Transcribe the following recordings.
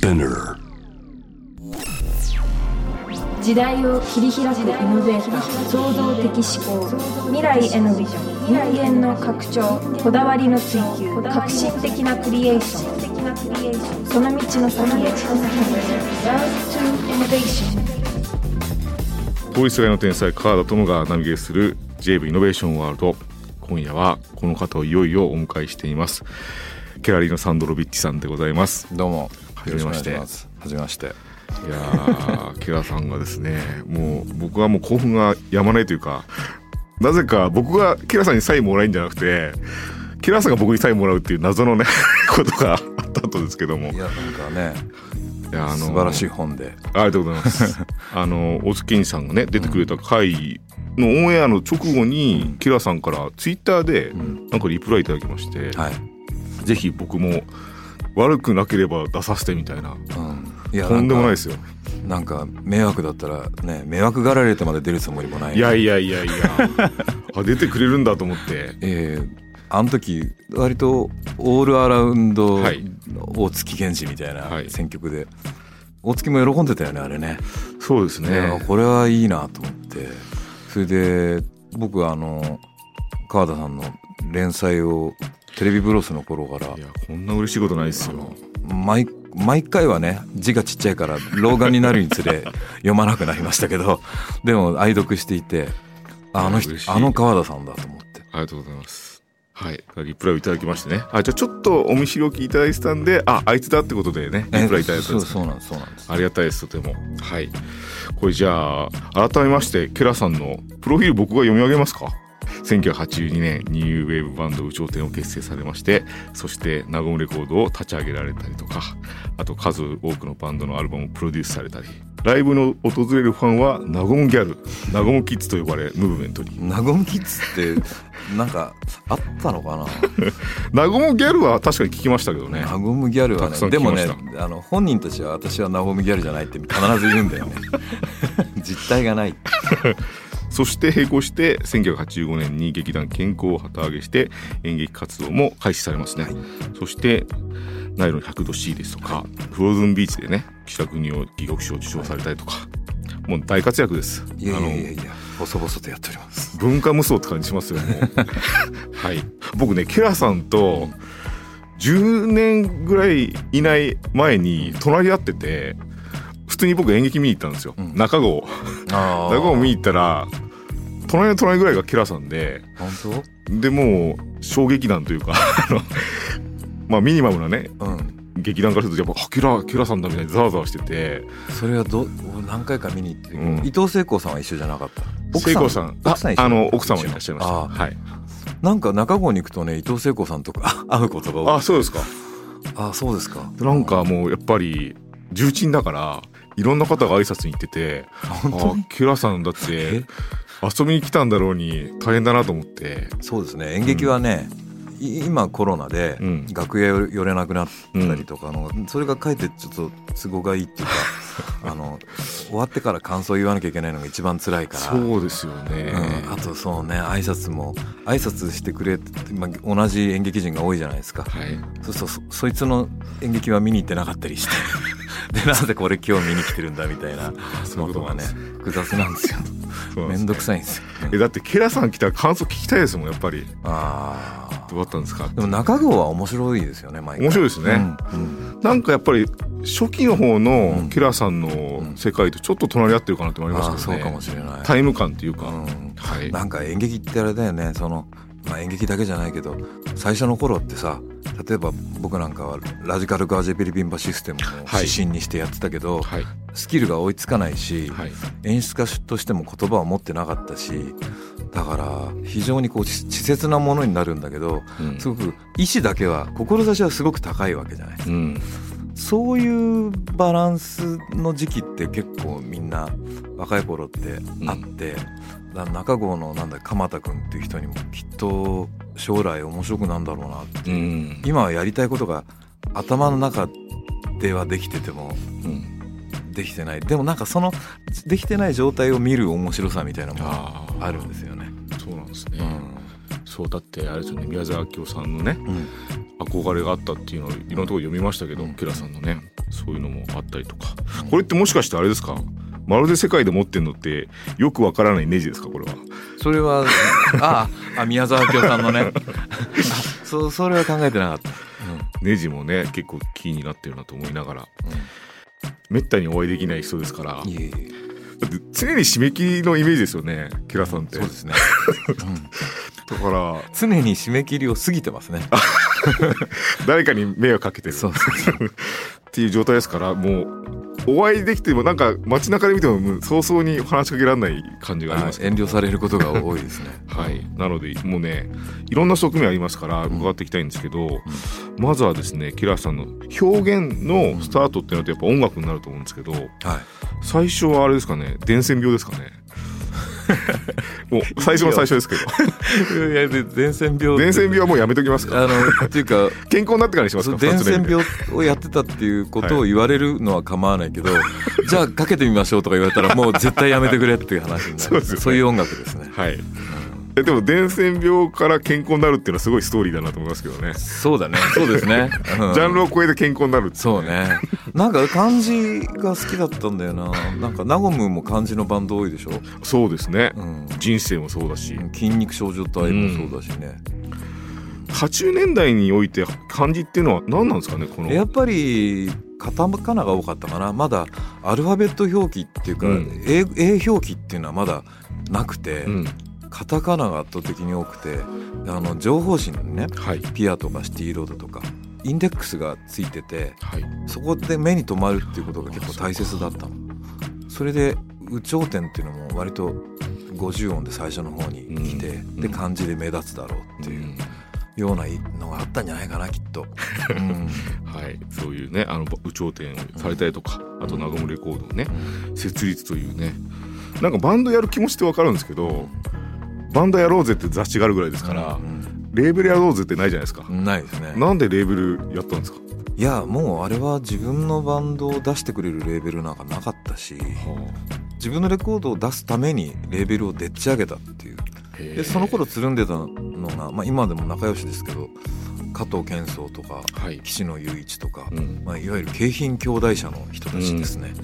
Spinner. 時代を切り開くイノベーター創造的思考未来へのビジョン人間の拡張こだわりの追求革新的なクリエーションその道の先へ。Love to Innovation 法律外の天才川田智がナビゲートする JV イノベーションワールド。今夜はこの方をいよいよお迎えしています。ケラリーノ・サンドロビッチさんでございます。どうもはじめまして。はじめましていやーケラさんがですねもう僕はもう興奮がやまないというかなぜか僕がケラさんにサインもらえんじゃなくてケラさんが僕にサインもらうっていう謎のね ことがあった後ですけども。いやなんかねいやあの素晴らしい本で。ありがとうございます。あのお月見さんがね出てくれた回のオンエアの直後に、キラさんからツイッターでん。なんかリプライいただきまして、はい、ぜひ僕も悪くなければ出させてみたいな。うん、いやとんでもないですすよ。なんか迷惑だったらね迷惑がられてまで出るつもりもない。いやいやいやいや。あ出てくれるんだと思って。えーあの時割とオールアラウンドはい。大月源氏みたいなはい。選曲で、大月も喜んでたよねあれね。そうですね。これはいいなと思って。それで僕はあの川田さんの連載をテレビブロスの頃からいやこんな嬉しいことないですよ。毎毎回はね字がちっちゃいから老眼になるにつれ 読まなくなりましたけどでも愛読していてああの人あの川田さんだと思ってありがとうございます。はい、リプライをいただきましてね。あ、じゃあちょっとお見知りおきいただいてたんで、あ、あいつだってことでね、リプライいただいてたんですねそうそうなんですそうなんですありがたいです、とても。はい。これじゃあ、改めまして、ケラさんのプロフィール僕が読み上げますか？1982年ニューウェーブバンド有頂天を結成されましてそしてナゴムレコードを立ち上げられたりとかあと数多くのバンドのアルバムをプロデュースされたりライブの訪れるファンはナゴムギャルナゴムキッズと呼ばれムーブメントに。ナゴムキッズってなんかあったのかな？ナゴムギャルは確かに聞きましたけどね。ナゴムギャルはねでもねあの本人たちは私はナゴムギャルじゃないって必ず言うんだよね。実態がないそして並行して1985年に劇団健康を旗揚げして演劇活動も開始されますね、はい。そしてナイロン 100°C ですとか、フローズンビーチでね北国を戯曲賞を受賞されたりとか、もう大活躍です。いやいやいやあいや細々とやっております。の文化無双って感じしますよね。はい。僕ねケラさんと10年ぐらいいない前に隣り合ってて普通に僕演劇見に行ったんですよ、うん。中郷。あ中郷見に行ったら隣の隣ぐらいがケラさんで。本でもう衝撃弾というか まあミニマムなね当うん。劇団からするとやっぱあケラケラさんだみたいにざわざわしてて。それはど何回か見に行ってうん。伊藤聖子さんは一緒じゃなかった？聖子さん。あ奥さんあの奥さんもいらっしゃいました。あ。はい。なんか中郷に行くとね伊藤聖子さんとか 会うことが多い。あそうですか。あそうですか。なんかもうやっぱり重鎮だからいろんな方が挨拶に行っててあ本当に？ケラさんだってえ？遊びに来たんだろうに大変だなと思って。そうですね。演劇はね、い今コロナでうん。楽屋寄れなくなったりとかの、それがかえってちょっと都合がいいっていうか あの終わってから感想言わなきゃいけないのが一番辛いから。そうですよね、うん、あとそうね挨拶も挨拶してくれって、まあ、同じ演劇人が多いじゃないですか。はい。そうそそいつの演劇は見に行ってなかったりして でなんでこれ今日見に来てるんだみたいなことがね。複雑なんですよ。そうなんですめんどくさいんですよ、えだってケラさん来たら感想聞きたいですもんやっぱり。あどうだったんですか？あでも中郷は面白いですよね毎回。面白いですね、なんかやっぱり初期の方のうん。ケラさんの世界とちょっと隣り合ってるかなって思いまああそうかもしれない。タイム感っていうか、うん。はい。なんか演劇ってあれだよね。その、まあ、演劇だけじゃないけど最初の頃ってさ例えば僕なんかはラジカルガージェピリピンバシステムをはい。指針にしてやってたけど、はい。スキルが追いつかないし、はい。演出家としても言葉を持ってなかったしだから非常にこう稚稚拙なものになるんだけどうん。すごく意志だけは志はすごく高いわけじゃないうんそういうバランスの時期って結構みんな若い頃ってあって、だから中郷のなんだ鎌田君っていう人にもきっと将来面白くなんだろうなって。うん。今はやりたいことが頭の中ではできててもうん。できてない。でもなんかそのできてない状態を見る面白さみたいなのもあー。あるんですよね。そうなんですね、うんそうだってあれですよね宮沢明夫さんのねうん。憧れがあったっていうのをいろんなところ読みましたけど、うん。ケラさんのねそういうのもあったりとか。これってもしかしてあれですか？まるで世界で持ってんのってよくわからないネジですか？これは。それは ああ宮沢明夫さんのね。あ そそれは考えてなかった、ネジもね結構キーになってるなと思いながら。うめったにお会いできない人ですから。んいえいえ。常に締め切りのイメージですよねケラさんって。そうですね、うんだから。常に締め切りを過ぎてますね。誰かに迷惑かけてる。そうそうっていう状態ですからもうお会いできてもなんか街中で見ても早々に話しかけられない感じがあります。けど遠慮されることが多いですね。はい、なのでもうねいろんな側面ありますから伺っていきたいんですけど、まずはですねキラーさんの表現のスタートっていうのとやっぱ音楽になると思うんですけどはい。最初はあれですかね伝染病ですかねもう最初の最初ですけど。いやで伝染病伝染病はもうやめときますか。あのっていうか健康になってからにしますか伝染病をやってたっていうことを言われるのは構わないけど、じゃあかけてみましょうとか言われたらもう絶対やめてくれっていう話になる。そうね。そういう音楽ですね、はいえでも伝染病から健康になるっていうのはすごいストーリーだなと思いますけどね。そうだね。そうですね、うん。ジャンルを超えて健康になるそうね。なんか漢字が好きだったんだよな。なんかナゴムも漢字のバンド多いでしょ、そうですね。うん、人生もそうだし。筋肉少女隊もそうだしね、80年代において漢字っていうのは何なんですかねこの。やっぱりカタカナが多かったかな。まだアルファベット表記っていうか、うん。英英表記っていうのはまだなくて、うんカタカナが圧倒的に多くてあの情報誌にねはい。ピアとかシティロードとかインデックスがついててはい。そこで目に留まるっていうことが結構大切だったの。それで「有頂天」っていうのも割と50音で最初の方に来て、うん。で漢字で目立つだろうっていううんようなのがあったんじゃないかなきっと、うん。はい、そういうねあの有頂天されたりとか、あとナゴムレコードをね設立というね。なんかバンドやる気持ちってわかるんですけどバンドやろうぜって雑誌があるぐらいですから、うんレーベルやろうぜってないじゃないですか、ないですね。なんでレーベルやったんですか、いやもうあれは自分のバンドを出してくれるレーベルなんかなかったし自分のレコードを出すためにレーベルをでっち上げたっていう。でその頃つるんでたのが、まあ、今でも仲良しですけど加藤健壮とかはい、岸野雄一とか、うん。まあ、いわゆる京浜兄弟社の人たちですね、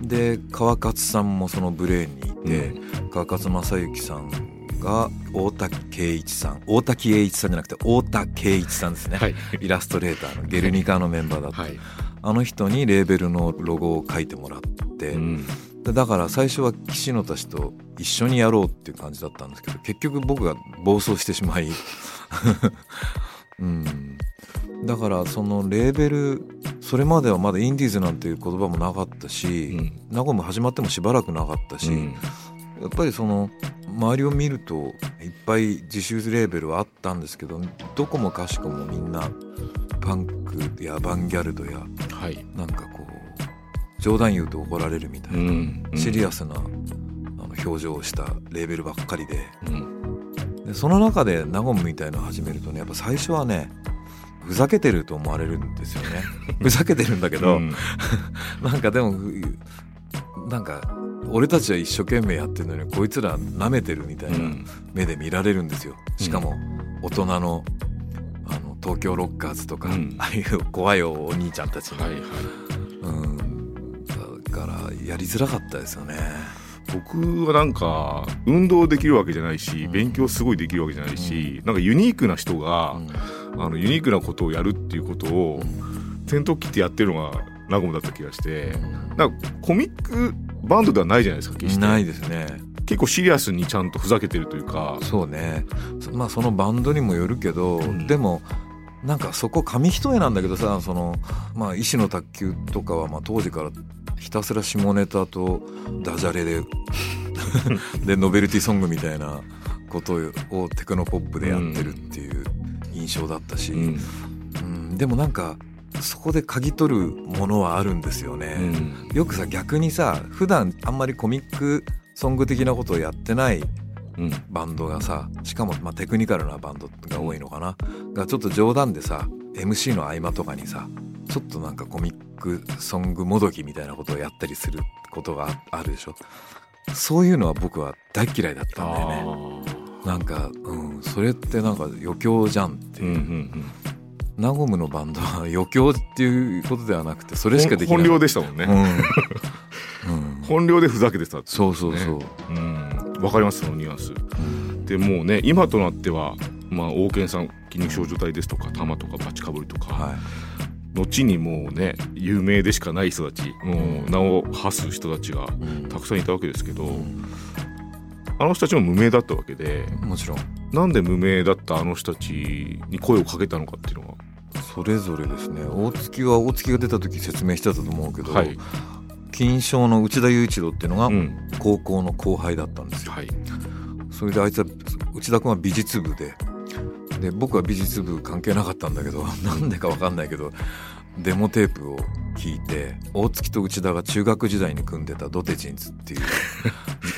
で川勝さんもそのブレーンにいて、川勝正幸さんが大田圭一さん。大滝栄一さんじゃなくて大田圭一さんですね、はい。イラストレーターのゲルニカのメンバーだった、はい、あの人にレーベルのロゴを書いてもらって、うん。でだから最初は岸野たちと一緒にやろうっていう感じだったんですけど結局僕が暴走してしまい、うん、だからそのレーベルそれまではまだインディーズなんていう言葉もなかったし、うん。ナゴム始まってもしばらくなかったし、うんやっぱりその周りを見るといっぱい自主レーベルはあったんですけどどこもかしこもみんなパンクやバンギャルドやはい。なんかこう冗談言うと怒られるみたいな、うんシリアスなあの表情をしたレーベルばっかりでうん。でその中でナゴムみたいのを始めるとねやっぱ最初はねふざけてると思われるんですよね。ふざけてるんだけど、うん。なんかでもふなんか俺たちは一生懸命やってるのにこいつら舐めてるみたいな目で見られるんですよ。しかも大人のあの東京ロッカーズとか、うん。ああいう怖いお兄ちゃんたちに、はいはい。うん、だからやりづらかったですよね。僕はなんか運動できるわけじゃないしうん。勉強すごいできるわけじゃないし、なんかユニークな人が、あのユニークなことをやるっていうことを戦闘機ってやってるのがナゴムだった気がして。なんかコミックバンドではないじゃないですか決して。ないですね。結構シリアスにちゃんとふざけてるというか。そうね。そまあそのバンドにもよるけど、ん。でもなんかそこ紙一重なんだけどさそのまあ医師の卓球とかはまあ当時からひたすら下ネタとダジャレで でノベルティソングみたいなことをテクノポップでやってるっていう印象だったし、うん。うん。でもなんかそこで嗅ぎ取るものはあるんですよね。うん。よくさ逆にさ普段あんまりコミックソング的なことをやってないうん。バンドがさしかもまあテクニカルなバンドが多いのかな。がちょっと冗談でさ MC の合間とかにさちょっとなんかコミックソングもどきみたいなことをやったりすることがああるでしょ。そういうのは僕は大嫌いだったんだよね。あなんか、うん、それってなんか余興じゃんっていう、ーうんうんナゴムのバンドは余興っていうことではなくてそれしかできない。本領でしたもんね、うん。うん、本領でふざけてたってそうそうそう、うん。わかりますそのニュアンス。でもうね今となってはまあ王権さん筋肉少女隊ですとか玉とかバチかぶりとか、はい。後にもうね有名でしかない人たちもう名を馳す人たちがうん。たくさんいたわけですけど、うん。あの人たちも無名だったわけでもちろん。なんで無名だったあの人たちに声をかけたのかっていうのはそれぞれですね。大月は大月が出た時説明してたと思うけど、はい、金賞の内田雄一郎っていうのがうん。高校の後輩だったんですよ、はい。それであいつは内田君は美術部で。で僕は美術部関係なかったんだけど なんでか分かんないけどデモテープを聞いて大月と内田が中学時代に組んでたドテチンズってい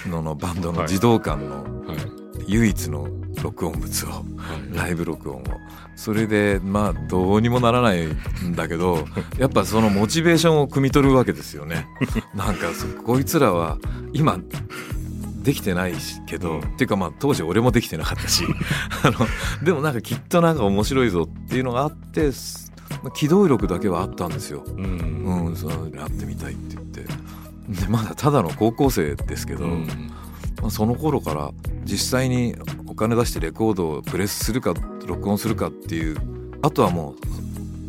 うののバンドの児童館のはい唯一の録音物をはい。ライブ録音を。それでまあどうにもならないんだけど やっぱそのモチベーションを汲み取るわけですよね。なんかそこいつらは今できてないしけど、うん。っていうかまあ当時俺もできてなかったし あのでもなんかきっとなんか面白いぞっていうのがあってす機動力だけはあったんですよ。うん。うん、そのやってみたいって言って。でまだただの高校生ですけど、うん。まあその頃から実際にお金出してレコードをプレスするか録音するかっていうあとはも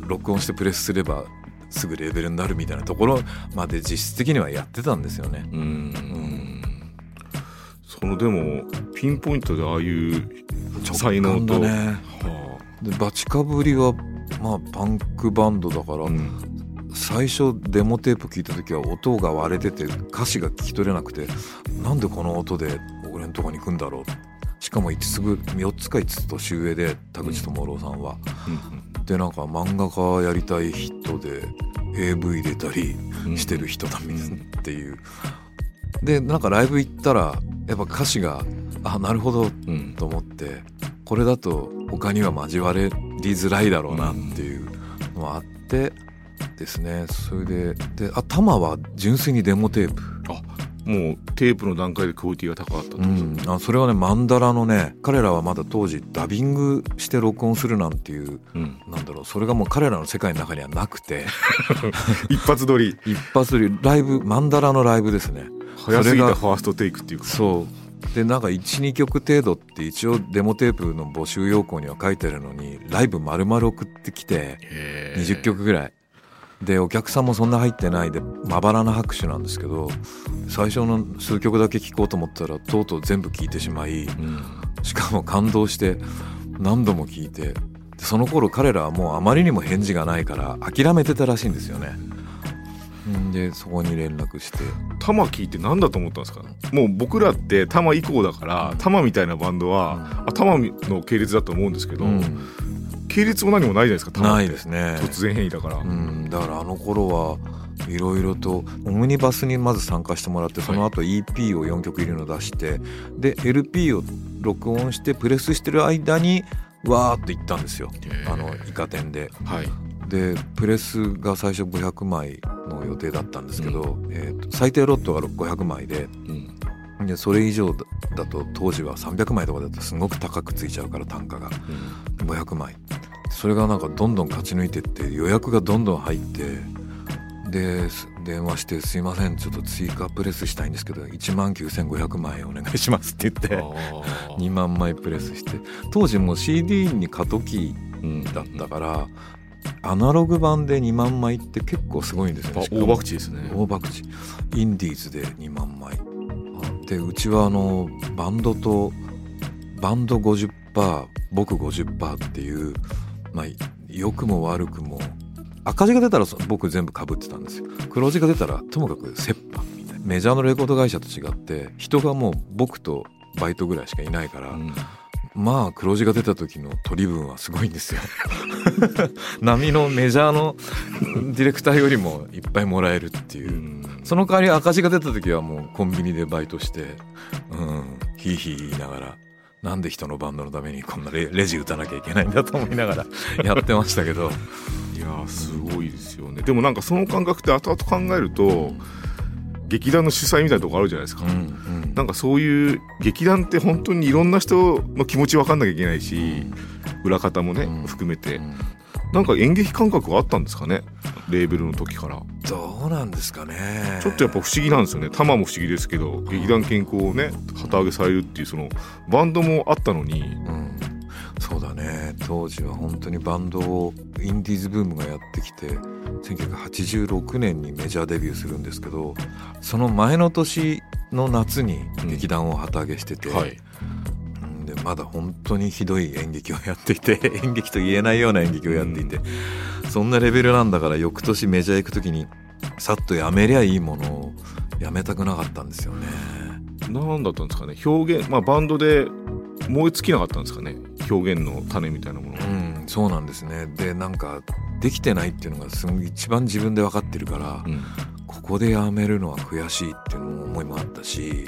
う録音してプレスすればすぐレベルになるみたいなところまで実質的にはやってたんですよね。うん。そのでもピンポイントでああいう才能と、ねはでバチかぶりはまあパンクバンドだから、あうん最初デモテープ聞いた時は音が割れてて歌詞が聞き取れなくてなんでこの音で俺のとこに来んだろうしかも5つぐ4つか5つ年上で田口智郎さんは。でなんか漫画家やりたい人で AV 出たりうんしてる人だみたいなっていう。でなんかライブ行ったらやっぱ歌詞があなるほどうんと思ってこれだと他には交わりづらいだろうなっていうのはあってですね。それでであタマは純粋にデモテープ、もうテープの段階でクオリティが高かったうん、あそれはねマンダラのね彼らはまだ当時ダビングして録音するなんていううん。なんだろう。それがもう彼らの世界の中にはなくて。一発撮り。一発でライブマンダラのライブですね。早すぎそれがたファーストテイクっていうか。そう。でなんか12曲程度って一応デモテープの募集要項には書いてあるのにライブ丸々送ってきてへー。20曲ぐらいでお客さんもそんな入ってないでまばらな拍手なんですけど最初の数曲だけ聴こうと思ったらとうとう全部聴いてしまいうん。しかも感動して何度も聴いてでその頃彼らはもうあまりにも返事がないから諦めてたらしいんですよね。んでそこに連絡して。玉聞いて何だと思ったんですか？もう僕らって玉以降だから玉みたいなバンドは、あ玉の系列だと思うんですけど、うん系列も何もないじゃないですかないですね。突然変異だから、うん、だからあの頃はいろいろとオムニバスにまず参加してもらってその後 EP を4曲入りの出してで LP を録音してプレスしてる間にわーって行ったんですよ。あのイカ天で。はい。でプレスが最初500枚の予定だったんですけど、えーと最低ロットが500枚でうんでそれ以上だだと当時は300枚とかだとすごく高くついちゃうから単価が。500枚。それがなんかどんどん勝ち抜いてって予約がどんどん入ってです電話して「すいませんちょっと追加プレスしたいんですけど1万9500枚お願いします」って言ってあー。2万枚プレスして。当時もう CD に過渡期うんだったからアナログ版で2万枚って結構すごいんですよあしかも大博打ですね。大博打。インディーズで2万枚でうちはあのバンドとバンド50%僕50%っていうまあ良くも悪くも赤字が出たら僕全部かぶってたんですよ。黒字が出たらともかく折半みたいな。メジャーのレコード会社と違って人がもう僕とバイトぐらいしかいないから、うん。まあ黒字が出た時の取り分はすごいんですよ。波のメジャーのディレクターよりもいっぱいもらえるっていう。う、ん。その代わり赤字が出た時はもうコンビニでバイトしてうんヒーヒー言いながらなんで人のバンドのためにこんなレレジ打たなきゃいけないんだと思いながら やってましたけど。いやーすごいですよね。でもなんかその感覚って後々考えると劇団の主催みたいなとこあるじゃないですか、うんうん。なんかそういう劇団って本当にいろんな人の気持ち分かんなきゃいけないし裏方もね、うん。含めて。うん。なんか演劇感覚はあったんですかね？レーベルの時から。どうなんですかね。ちょっとやっぱ不思議なんですよね。玉も不思議ですけど劇団健康をね旗揚げされるっていうそのバンドもあったのにうんそうだね。当時は本当にバンドをインディーズブームがやってきて1986年にメジャーデビューするんですけどその前の年の夏に劇団を旗揚げしてて、はい。うんでまだ本当にひどい演劇をやっていて 演劇と言えないような演劇をやっていて、そんなレベルなんだから翌年メジャー行く時にさっとやめりゃいいものをやめたくなかったんですよね。何だったんですかね。表現まあバンドで燃え尽きなかったんですかね表現の種みたいなものが。うん、そうなんですね。でなんかできてないっていうのがすごい一番自分で分かってるから、うん。ここでやめるのは悔しいっていうのも思いもあったし、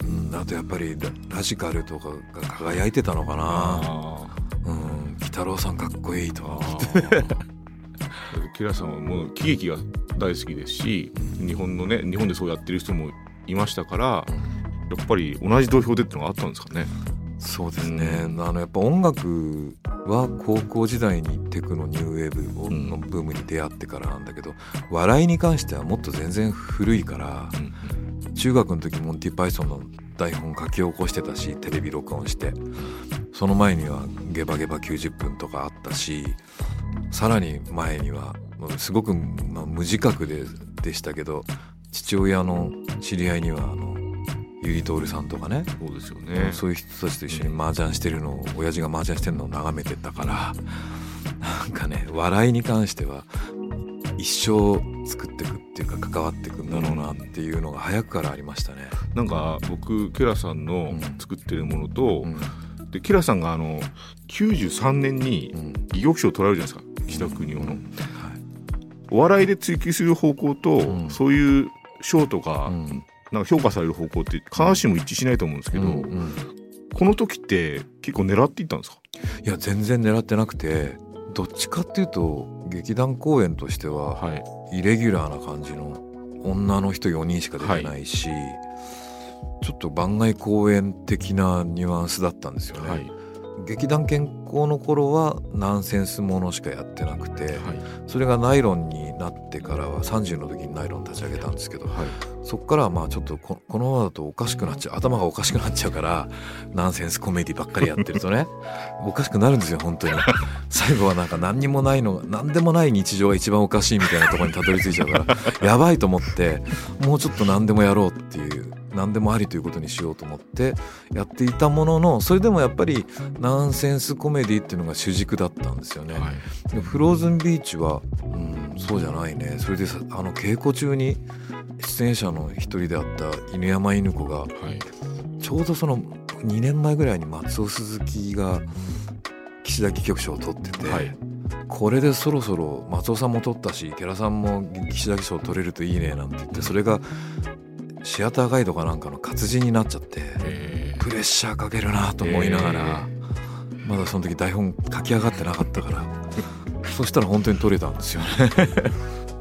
うん、あとやっぱりララジカルとかが輝いてたのかな。あうん鬼太郎さんかっこいいと。あかキラさんはもう喜劇が大好きですし日本のね日本でそうやってる人もいましたからやっぱり同じ土俵でってのがあったんですかねそうですね、あのやっぱ音楽は高校時代にテクノニューウェーブのブームに出会ってからなんだけど笑いに関してはもっと全然古いからうん中学の時モンティ・パイソンの台本書き起こしてたしテレビ録音してその前には「ゲバゲバ90分」とかあったしさらに前にはすごく、まあ、無自覚ででしたけど父親の知り合いにはあのゆり徹さんとかね。そうですよね。そういう人たちと一緒に麻雀してるのを親父が麻雀してるのを眺めてたからなんかね笑いに関しては一生作っていくっていうか関わっていくんだろうなっていうのが早くからありましたね。なんか僕ケラさんのうん。作ってるものと、うん。でケラさんがあの93年にうん。戯曲賞を取られるじゃないですか岸田邦夫の、はい。お笑いで追求する方向と、うん。そういう賞とか,、うんなんか評価される方向って必ずしも一致しないと思うんですけど、うんうん。この時って結構狙っていったんですか？いや全然狙ってなくてどっちかっていうと劇団公演としてははい。イレギュラーな感じの女の人4人しか出てないし、ちょっと番外公演的なニュアンスだったんですよね。はい劇団健康の頃はナンセンスものしかやってなくて、はい。それがナイロンになってからは30の時にナイロン立ち上げたんですけどはい。そっからはまあちょっとここのままだとおかしくなっちゃう頭がおかしくなっちゃうからナンセンスコメディばっかりやってるとね おかしくなるんですよ本当に。最後はなんか何にもないのが何でもない日常が一番おかしいみたいなところにたどり着いちゃうからやばいと思ってもうちょっと何でもやろうっていう何でもありということにしようと思ってやっていたもののそれでもやっぱりナンセンスコメディっていうのが主軸だったんですよね。はい。でフローズンビーチは、うん、そうじゃないね。それでさあの稽古中に出演者の一人であった犬山犬子がはい。ちょうどその2年前ぐらいに松尾鈴木が岸田戯曲賞を取ってて、はい。これでそろそろ松尾さんも取ったし寺さんも岸田戯賞取れるといいねなんて言ってそれがシアターガイドかなんかの活字になっちゃってえー。プレッシャーかけるなと思いながら、まだその時台本書き上がってなかったからそしたら本当に取れたんですよね。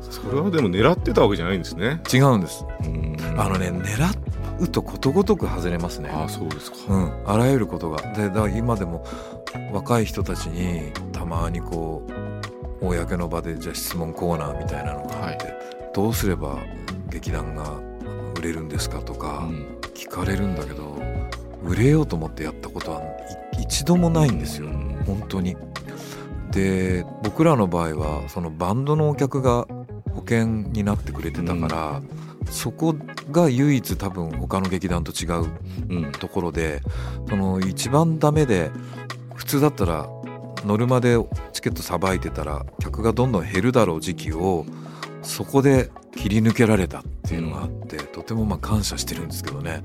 それはでも狙ってたわけじゃないんですね。違うんです。うん。あのね狙うとことごとく外れますね。ああそうですか、うん、あらゆることが。でだから今でも若い人たちにたまにこう公の場でじゃあ質問コーナーみたいなのがあって、どうすれば劇団が売れるんですかとかうん。聞かれるんだけど売れようと思ってやったことはい一度もないんですよ。うん。本当に。で僕らの場合はそのバンドのお客が保険になってくれてたから、そこが唯一多分他の劇団と違ううん。ところでその一番ダメで普通だったらノルマでチケットさばいてたら客がどんどん減るだろう時期をそこで切り抜けられたっていうのがあって、とてもまあ感謝してるんですけどね。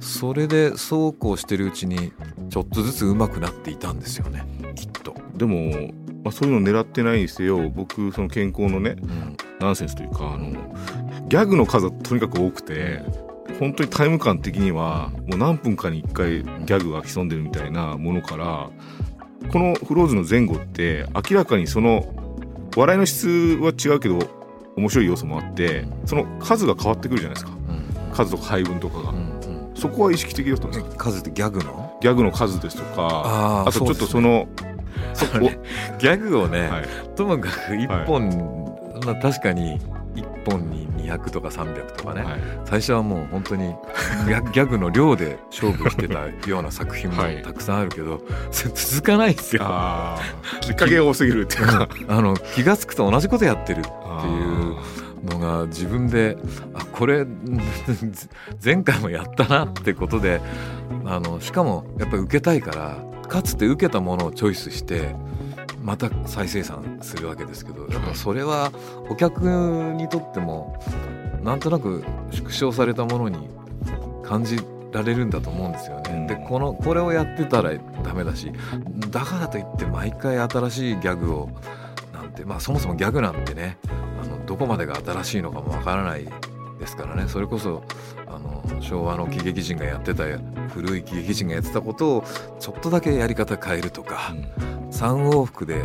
それでそうこうしてるうちにちょっとずつ上手くなっていたんですよね。きっと。でも、まあ、そういうの狙ってないにせよ僕その健康のねうん。ナンセンスというかあのギャグの数がとにかく多くて本当にタイム感的にはもう何分かに1回ギャグが潜んでるみたいなものからこのフローズの前後って明らかにその笑いの質は違うけど面白い要素もあってその数が変わってくるじゃないですか。うん。数とか配分とかが。そこは意識的だったんですか数ってギャグの？ギャグの数ですとかあとちょっとそのそこ、ねギャグをね、はい。ともかく1本、まあ、確かに1本に200とか300とかね、はい。最初はもう本当に ギャグの量で勝負してたような作品もはい。たくさんあるけど、それ続かないですよ。きっかけが多すぎるっていうか。あの気が付くと同じことやってるっていうあのが自分であこれ 前回もやったなってことであのしかもやっぱり受けたいからかつて受けたものをチョイスしてまた再生産するわけですけどやっぱそれはお客にとってもなんとなく縮小されたものに感じられるんだと思うんですよね。うんでこのこれをやってたらダメだしだからといって毎回新しいギャグをなんてまあそもそもギャグなんてねあのどこまでが新しいのかもわからないですからね。それこそあの昭和の喜劇人がやってた古い喜劇人がやってたことをちょっとだけやり方変えるとかーうん。3往復で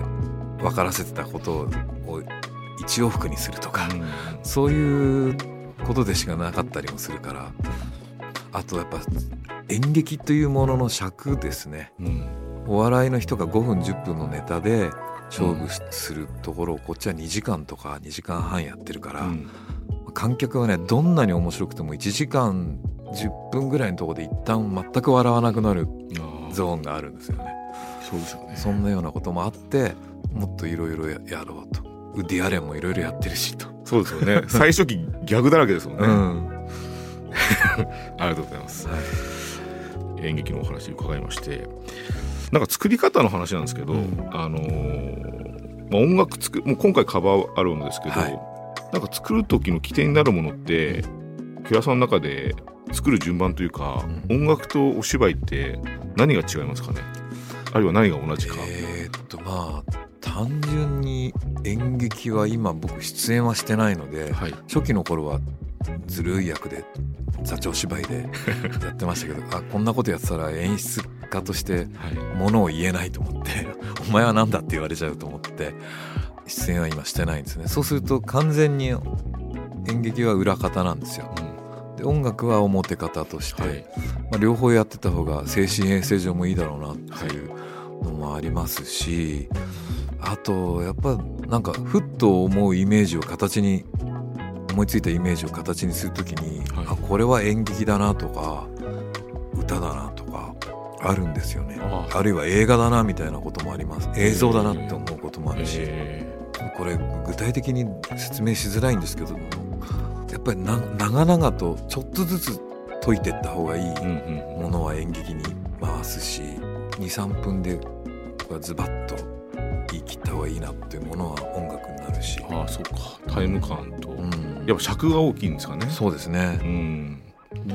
分からせてたことを1往復にするとかそういうことでしかなかったりもするからあとやっぱ演劇というものの尺ですね。うん。お笑いの人が5分10分のネタで勝負しするところをこっちは2時間とか2時間半やってるから、うん。観客はねどんなに面白くても1時間10分ぐらいのところで一旦全く笑わなくなるゾーンがあるんですよね。そうですよね。そんなようなこともあってもっといろいろやろうと。ウッディ・アレンもいろいろやってるしと。そうですよね。最初期ギャグだらけですもんね、うん。ありがとうございます。はい。演劇のお話伺いましてなんか作り方の話なんですけど、うん。あのーまあ、音楽作もう今回カバーアルバムですけど、はい。なんか作る時の起点になるものって木田さんの中で作る順番というか、う音楽とお芝居って何が違いますかね？あるいは何が同じか、えーっとまあ単純に演劇は今僕出演はしてないのではい。初期の頃はずるい役で座長芝居で やってましたけどあこんなことやってたら演出家としてはい。ものを言えないと思って お前は何だって言われちゃうと思って出演は今してないんですね。そうすると完全に演劇は裏方なんですよ。で音楽は表方として、はい。まあ、両方やってた方が精神衛生上もいいだろうなっていうのもありますし、あとやっぱなんかふっと思うイメージを形に思いついたイメージを形にするときに、はい。あこれは演劇だなとか歌だなとかあるんですよね。ああ。るいは映画だなみたいなこともあります。映像だなって思うこともあるし、えこれ具体的に説明しづらいんですけどもやっぱりな長々とちょっとずつ解いていった方がいいものは演劇に回すし23分でズバッと言い切った方がいいなっていうものは音楽になるし、ああそうか。タイム感と、うん、やっぱ尺が大きいんですかね。そうですね。うん。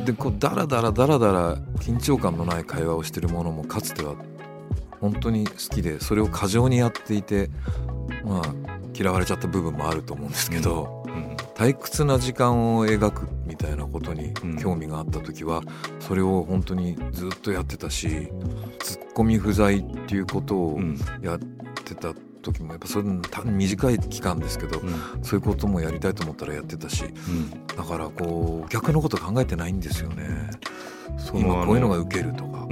でこうダラダラダラダラ緊張感のない会話をしてるものもかつては本当に好きでそれを過剰にやっていてまあ嫌われちゃった部分もあると思うんですけど、うん。退屈な時間を描くみたいなことにうん。興味があった時はそれを本当にずっとやってたしツッコミ不在っていうことをうん。やってた時もやっぱそれ短い期間ですけどうんそういうこともやりたいと思ったらやってたしうんだからこう逆のこと考えてないんですよねそ今こういうのが受けるとか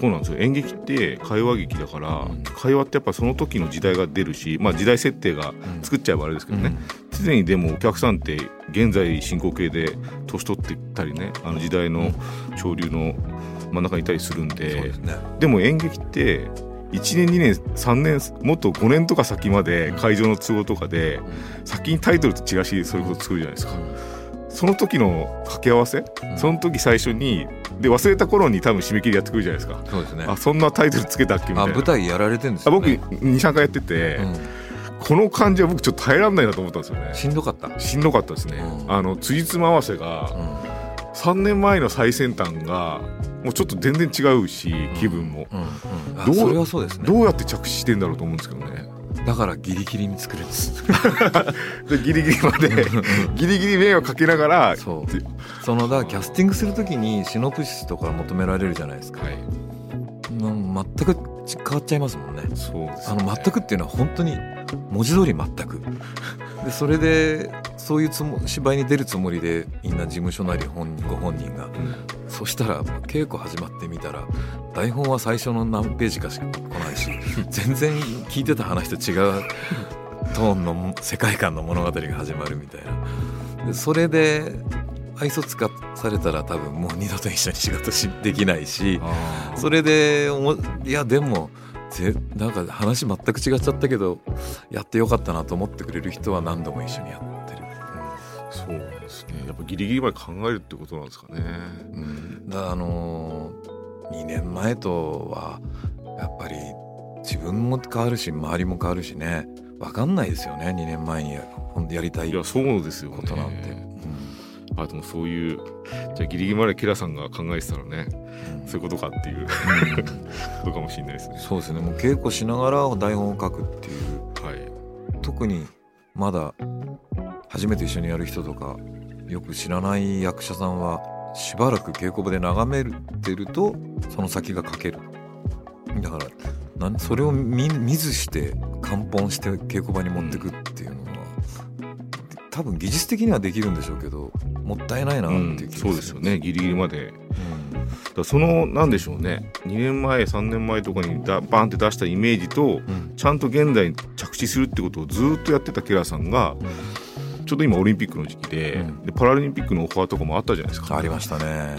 そうなんですよ演劇って会話劇だから、うん会話ってやっぱその時の時代が出るし、まあ、時代設定が作っちゃえばあれですけどね、うん常にでもお客さんって現在進行形で年取ってたりねあの時代の潮流の真ん中にいたりするんそうでですねでも演劇って1年2年3年もっと5年とか先まで会場の都合とかで先にタイトルとチラシそういうこと作るじゃないですか。その時の掛け合わせ？うん。その時最初にで忘れた頃に多分締め切りやってくるじゃないですか。そうですね。あそんなタイトルつけたっけみたいな。あ舞台やられてるんですあ僕よね23回やってて、うん。この感じは僕ちょっと耐えられないなと思ったんですよね。しんどかった？しんどかったですね、うん。あの辻褄合わせがうん。3年前の最先端がもうちょっと全然違うし気分も、うんうん。あどうね。どうやって着地してんだろうと思うんですけどね。だからギリギリに作れるんです。でギリギリまでギリギリ迷惑かけながらそう。そのだキャスティングするときにシノプシスとか求められるじゃないですか、はい。うん全く変わっちゃいますもんね。そうですあねの全くっていうのは本当に文字通り全く。でそれでそそういうつも芝居に出るつもりでみんな事務所なり本人ご本人が、そしたら稽古始まってみたら台本は最初の何ページかしか来ないし 全然聞いてた話と違うトーンの世界観の物語が始まるみたいな。でそれで愛想使されたら多分もう二度と一緒に仕事しできないしそれでいやでもぜなんか話全く違っちゃったけどやってよかったなと思ってくれる人は何度も一緒にやってる。そうですね。やっぱギリギリまで考えるってことなんですかね。うん、だからあのー、2年前とはやっぱり自分も変わるし周りも変わるしね。分かんないですよね2年前に。ほんとやりたい。こいやそうですよね。となんて。あでもそういうじゃあギリギリまでキラさんが考えてたらねうん。そういうことかっていう。ことかもしれないですね。そうですね。もう稽古しながら台本を書くっていう。はい。特にまだ初めて一緒にやる人とかよく知らない役者さんはしばらく稽古場で眺めてるとその先が書ける。だからなんそれを見見ずして完本して稽古場に持ってくっていうのは、多分技術的にはできるんでしょうけどもったいないなっていう気がんそうですよねギリギリまで。うんだそのなんでしょうね。2年前3年前とかにだバンって出したイメージとちゃんと現代に着地するってことをずっとやってたキラさんがちょうど今オリンピックの時期で,、うん。でパラリンピックのオファーとかもあったじゃないですか。ありましたね。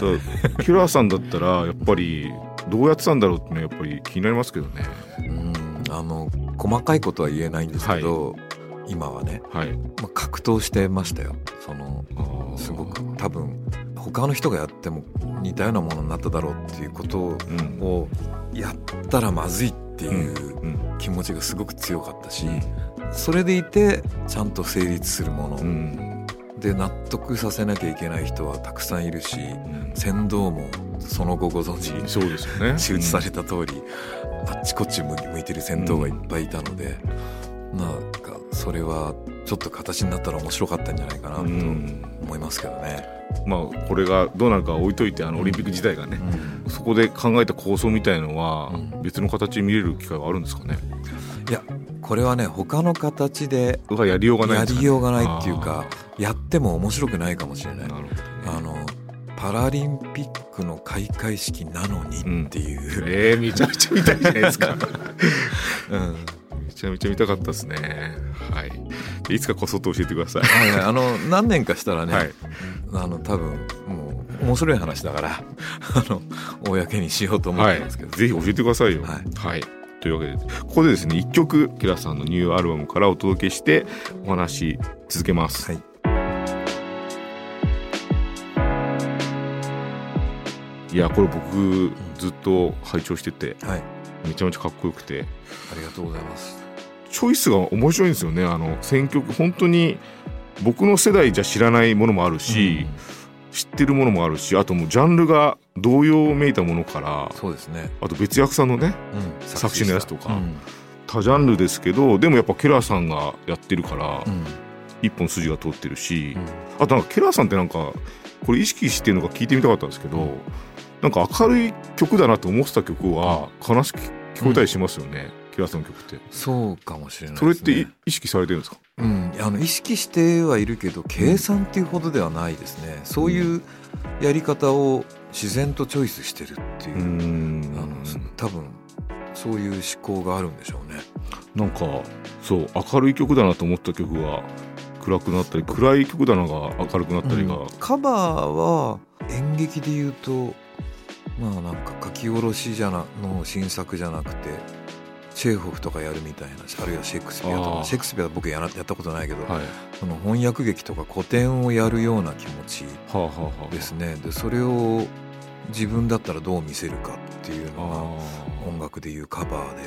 キラさんだったらやっぱりどうやってたんだろうっていうのはやっぱり気になりますけどね。うん。あの細かいことは言えないんですけど、今はね、はい、まあ、格闘してましたよ。そのすごく。多分他の人がやっても似たようなものになっただろうっていうことうん。をやったらまずいっていううん気持ちがすごく強かったし、うん。それでいてちゃんと成立するもの、うん。で納得させなきゃいけない人はたくさんいるしうん。船頭もその後ご存知そうですよね。手術された通り、あっちこっち向向いてる船頭がいっぱいいたので、なんかそれはちょっと形になったら面白かったんじゃないかなとうん。思いますけどね。まあこれがどうなるかは置いといてあのオリンピック自体がね、そこで考えた構想みたいのはうん。別の形で見れる機会はあるんですかね？いやこれはね他の形でがやりようがないんやりようがないっていうかやっても面白くないかもしれない。なるほどね。あのパラリンピックの開会式なのにっていう、えー、めちゃめちゃ見たいじゃないですか。うんめちゃめちゃ見たかったですね。はい。いつかこそっと教えてください。はいはいあの何年かしたらね、はい。あの多分もう面白い話だから あの公にしようと思っはいてますけど、。ぜひ教えてくださいよ。ははいい。というわけで、ここでですね、一曲、キラさんのニューアルバムからお届けして、お話続けます。はいいや、これ僕、ずっと拝聴してて、はい、めちゃめちゃかっこよくて、ありがとうございます。チョイスが面白いんですよね。あの、選曲、本当に、僕の世代じゃ知らないものもあるし、知ってるものもあるし、あともうジャンルが同様めいたものからうん、そうですね、あと別役さんのね、うん、作詞のやつとかうん多ジャンルですけど、でもやっぱケラーさんがやってるからう、ん。一本筋が通ってるし、うん。あとなんかケラーさんってなんか、これ意識してるのか聞いてみたかったんですけど、なんか明るい曲だなと思ってた曲は悲しく聞こえたりしますよね、ケラーさんの曲って。そうかもしれないそれってい意識されてるんですか？うん、あの意識してはいるけど計算っていうほどではないですね、そういうやり方を自然とチョイスしてるっていう、ん。あの多分そういう思考があるんでしょうね。なんかそう明るい曲だなと思った曲が暗くなったり暗い曲だなが明るくなったりが、うん。カバーは演劇で言うとまあなんか書き下ろしじゃなの新作じゃなくてチェーホフとかやるみたいなあるいはシェイクスピアとかシェイクスピアは僕やらやったことないけど、はい。その翻訳劇とか古典をやるような気持ちはあはあはあですね。でそれを自分だったらどう見せるかっていうのがあ音楽でいうカバーで、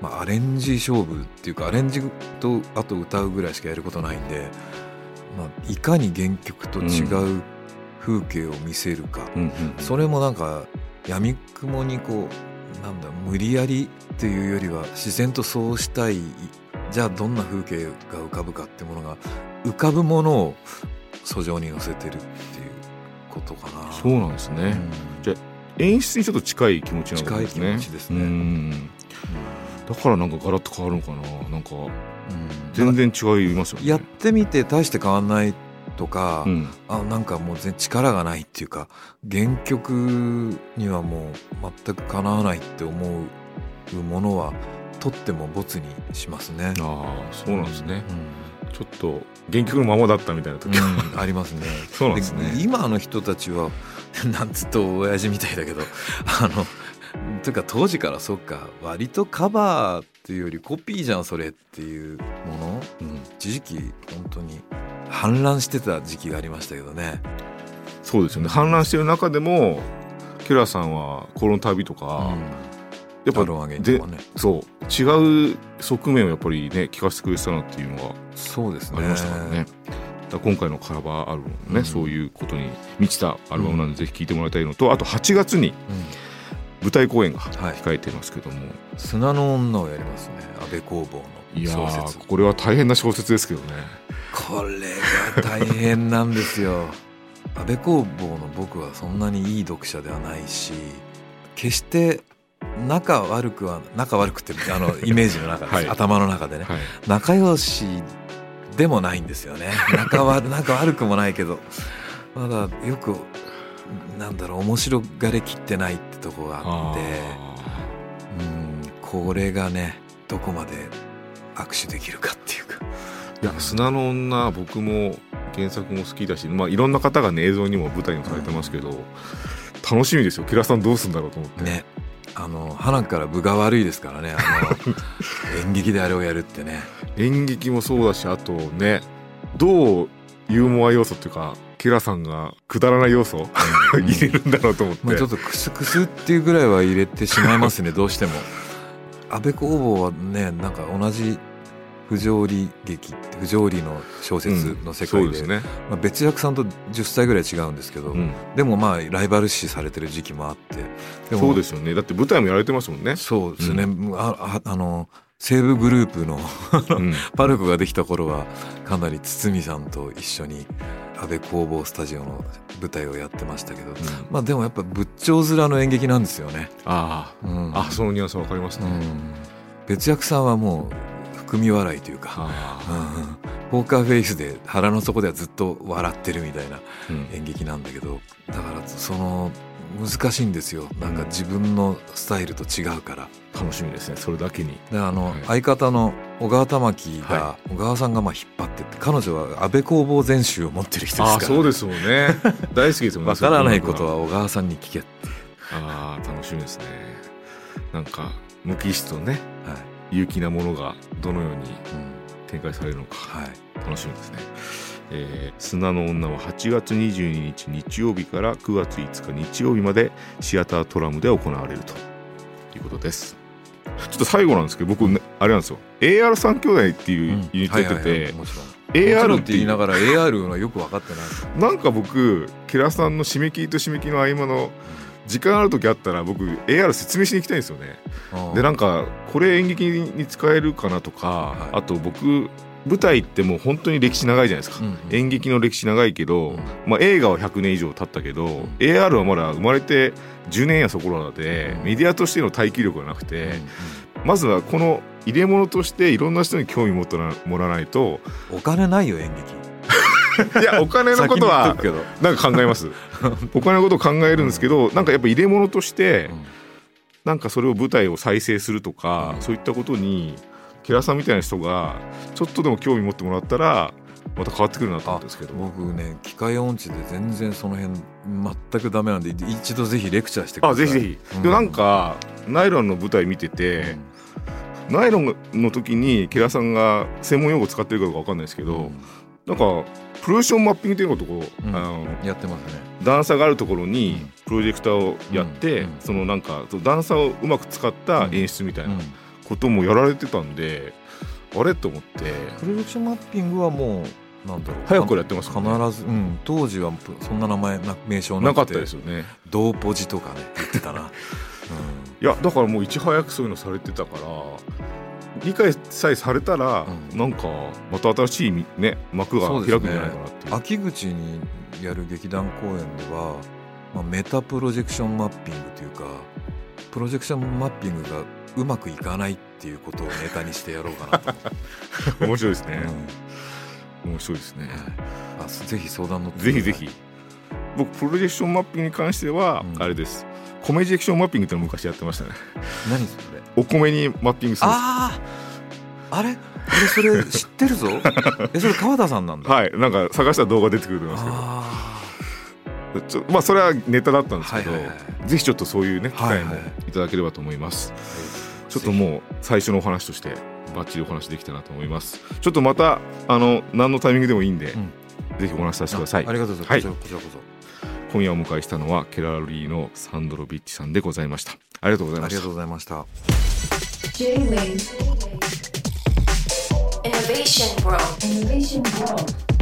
まあ、アレンジ勝負っていうかアレンジとあと歌うぐらいしかやることないんで、まあ、いかに原曲と違う風景を見せるか、ーうんうん。それもなんか闇雲にこうなんだ無理やりっていうよりは自然とそうしたい。じゃあどんな風景が浮かぶかってものが浮かぶものを訴状に乗せてるっていうことかな。そうなんですね、うん。じゃあ演出にちょっと近い気持ちなのかですね。近い気持ちですね。うん。だからなんかガラッと変わるのかな。なんかうん。全然違いますよね。やってみて大して変わんないっとか、うん。あなんかもう全力がないっていうか原曲にはもう全くかなわないって思うものはとってもボツにしますね。ああそうなんですね、うんちょっと原曲のままだったみたいな。時は、うんありますね。そうなんですね。今の人たちは なんつっと親父みたいだけど あのというか当時からそっか割とカバーっていうよりコピーじゃんそれっていうもの？うん。一時期本当に氾濫してた時期がありましたけどね。そうですよね氾濫してる中でもケラさんは「コロの旅」とか、やっぱね。そう違う側面をやっぱりね聞かせてくれてたなっていうのがそうですね。ありましたからね。今回のカラバーアルバムもね、うんそういうことに満ちたアルバムなんでぜひ聴いてもらいたいのと、あと8月にうん舞台公演がはい控えてますけども、砂の女をやりますね。安倍工房い、やの小説ー。これは大変な小説ですけどねこれが大変なんですよ。安倍工房の僕はそんなにいい読者ではないし決して仲悪くは仲悪くってあの イメージの中です、はい。頭の中でね、はい。仲良しでもないんですよね。仲悪 仲悪くもないけど。まだよくなんだろう面白がれきってないってとこがあって。うんこれがねどこまで握手できるかっていうかいや砂の女僕も原作も好きだし、まあ、いろんな方がね映像にも舞台にもされてますけど、楽しみですよ。キラさんどうすんだろうと思って。ね。あの花から分が悪いですからね。あの 演劇であれをやるってね。演劇もそうだしあとねどうユーモア要素っていうかキラさんがくだらない要素を入れるんだろうと思って、まあ、ちょっとクスクスっていうぐらいは入れてしまいますねどうしても。安倍工房はねなんか同じ不条理劇不条理の小説の世界で,、そうですね、まあ、別役さんと10歳ぐらい違うんですけど、うん、でもまあライバル視されてる時期もあってそうですよね。だって舞台もやられてますもんね、そうですね、あああの西武グループのうん、パルコができた頃はかなり堤さんと一緒に安倍工房スタジオの舞台をやってましたけど、まあでもやっぱ仏頂面の演劇なんですよね。あうん。ああそのニュアンスわかりますね、うん、別役さんはもう含み笑いというか、あうんポーカーフェイスで腹の底ではずっと笑ってるみたいな演劇なんだけど。だからその難しいんですよ。なんか自分のスタイルと違うから。楽しみですね。それだけに。であの、はい。相方の小川玉樹が、は小川さんがまあ引っ張ってって彼女は安倍工房全集を持ってる人ですから。ああそうですもんね。大好きですもんね。わからないことはは小川さんに聞けって。ああ楽しみですね。なんか無機質とねはい、有機なものがどのようにうん。展開されるのか。はい、楽しみですね、えー砂の女は8月22日日曜日から9月5日日曜日までシアタートラムで行われるということです。ちょっと最後なんですけど僕ねあれなんですよ。AR 三兄弟っていうユニットやってて AR っって言いながら AR はよく分かってない。なんか僕ケラさんの締め切りと締め切りの合間の時間ある時あったら僕 AR 説明しに行きたいんですよね。でなんかこれ演劇に使えるかなとか、はい。あと僕舞台ってもう本当に歴史長いじゃないですか、うんうん。演劇の歴史長いけど、うん。まあ、映画は100年以上経ったけど、AR はまだ生まれて10年やそこらで、うん。メディアとしての耐久力がなくて、うんまずはこの入れ物としていろんな人に興味持ってもらわないとうんお金ないよ演劇いやお金のことはなんか考えます。お金のことを考えるんですけど、なんかやっぱ入れ物として、うん。なんかそれを舞台を再生するとか、うん。そういったことにケラさんみたいな人がちょっとでも興味持ってもらったらまた変わってくるなと思ったんですけど。僕ね機械音痴で全然その辺全くダメなんで一度ぜひレクチャーしてください。あぜひぜひ、うん。でなんかナイロンの舞台見てて、ナイロンの時にケラさんが専門用語使ってるかどうかわかんないですけど、うん。なんかプロジェクションマッピングっていうことこ？う、うん。あのやってますね。段差があるところうにプロジェクターをやって、うん。そのなんかその段差をうまく使った演出みたいなうん。こともやられてたんで、あれ？と思って。プロジェクションマッピングはもうなんだろう。早くからやってますかね。必ず、うん、当時はそんな名前な名称なかったですよね。ドーポジとかね言ってたな、いやだからもういち早くそういうのされてたから理解さえされたら、うん。なんかまた新しいね幕が開くんじゃないかなっていう。うん、秋口にやる劇団公演では、まあ、メタプロジェクションマッピングというかプロジェクションマッピングがうまくいかないっていうことをネタにしてやろうかなと、面白いですね、うん。面白いですね。はい。あぜひ相談乗ってぜひぜひ。僕プロジェクションマッピングに関しては、うん。あれです。米ジェクションマッピングって昔やってましたね。何それ？お米にマッピングするんです。あああれ？俺それ知ってるぞ？えそれ川田さんなんだ。はい。なんか探したら動画出てくると思いますあけどまあそれはネタだったんですけど、はいはいはぜひちょっとそういうね機会もはいはい。いただければと思います、ーちょっともう最初のお話としてバッチリお話できたなと思います。ちょっとまたあの何のタイミングでもいいんで、うん。ぜひお話しさせてください。あありがとうござはいいます、こちらこそ。こ今夜お迎えしたのはケラリーのサンドロビッチさんでございましたありがとうございましたそありがとうございました J-Wave Innovation World. Innovation World